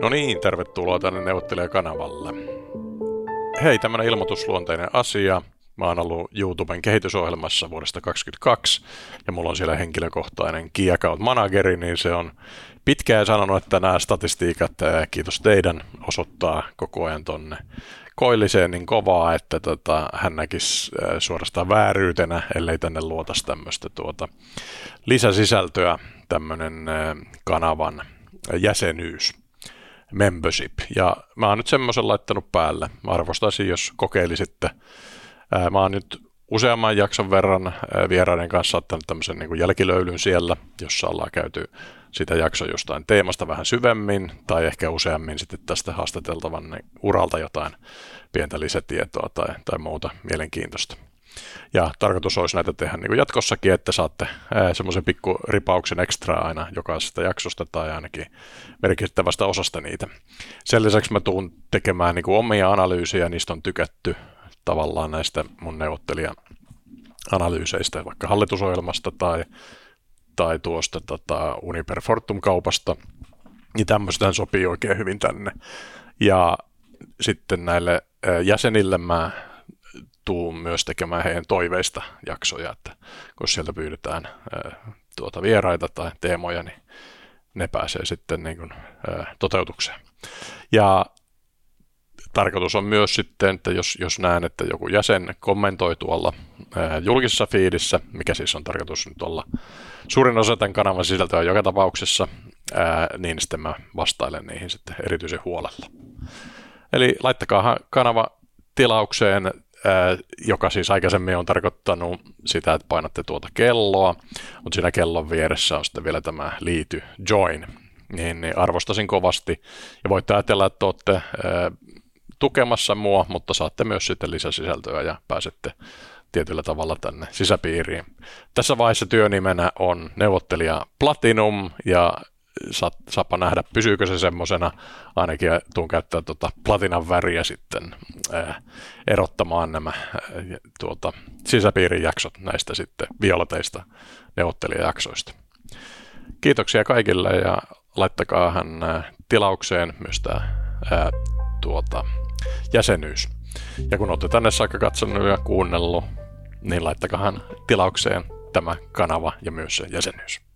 No niin, tervetuloa tänne neuvottelijakanavalle. Hei, tämmönen ilmoitusluonteinen asia. Mä oon ollut YouTuben kehitysohjelmassa vuodesta 2022 ja mulla on siellä henkilökohtainen Key Account Manageri, niin se on pitkään sanonut, että nämä statistiikat, kiitos teidän, osoittaa koko ajan tonne koilliseen niin kovaa, että tota, hän näkisi suorastaan vääryytenä, ellei tänne luotaisi tämmöistä tuota lisäsisältöä, tämmöinen kanavan jäsenyys membership. Ja mä oon nyt semmoisen laittanut päälle. Mä arvostaisin, jos kokeilisitte. Mä oon nyt useamman jakson verran vieraiden kanssa ottanut tämmöisen niin kuin jälkilöylyn siellä, jossa ollaan käyty sitä jaksoa jostain teemasta vähän syvemmin, tai ehkä useammin sitten tästä haastateltavan uralta jotain pientä lisätietoa tai, tai muuta mielenkiintoista. Ja tarkoitus olisi näitä tehdä niin kuin jatkossakin, että saatte semmoisen pikku ripauksen ekstra aina jokaisesta jaksosta tai ainakin merkittävästä osasta niitä. Sen lisäksi mä tuun tekemään niin kuin omia analyysejä, niistä on tykätty tavallaan näistä mun neuvottelijan analyyseistä, vaikka hallitusohjelmasta tai, tai tuosta tota, Uniper Fortum-kaupasta, niin tämmöistä sopii oikein hyvin tänne. Ja sitten näille jäsenille mä tuun myös tekemään heidän toiveista jaksoja, että kun sieltä pyydetään tuota vieraita tai teemoja, niin ne pääsee sitten niin kuin, toteutukseen. Ja tarkoitus on myös sitten, että jos, jos näen, että joku jäsen kommentoi tuolla ää, julkisessa fiidissä, mikä siis on tarkoitus nyt olla suurin osa tämän kanavan sisältöä joka tapauksessa, ää, niin sitten mä vastailen niihin sitten erityisen huolella. Eli laittakaa kanava tilaukseen joka siis aikaisemmin on tarkoittanut sitä, että painatte tuota kelloa, mutta siinä kellon vieressä on sitten vielä tämä liity join, niin, niin arvostasin kovasti. Ja voitte ajatella, että olette tukemassa mua, mutta saatte myös sitten lisäsisältöä ja pääsette tietyllä tavalla tänne sisäpiiriin. Tässä vaiheessa työnimenä on neuvottelija Platinum ja sa, saapa nähdä, pysyykö se semmoisena, ainakin tuun käyttää tuota platinan väriä sitten ää, erottamaan nämä ää, tuota, sisäpiirin jaksot näistä sitten violeteista neuvottelijajaksoista. Kiitoksia kaikille ja laittakaa hän tilaukseen myös tämä ää, tuota, jäsenyys. Ja kun olette tänne saakka katsonut ja kuunnellut, niin laittakahan tilaukseen tämä kanava ja myös se jäsenyys.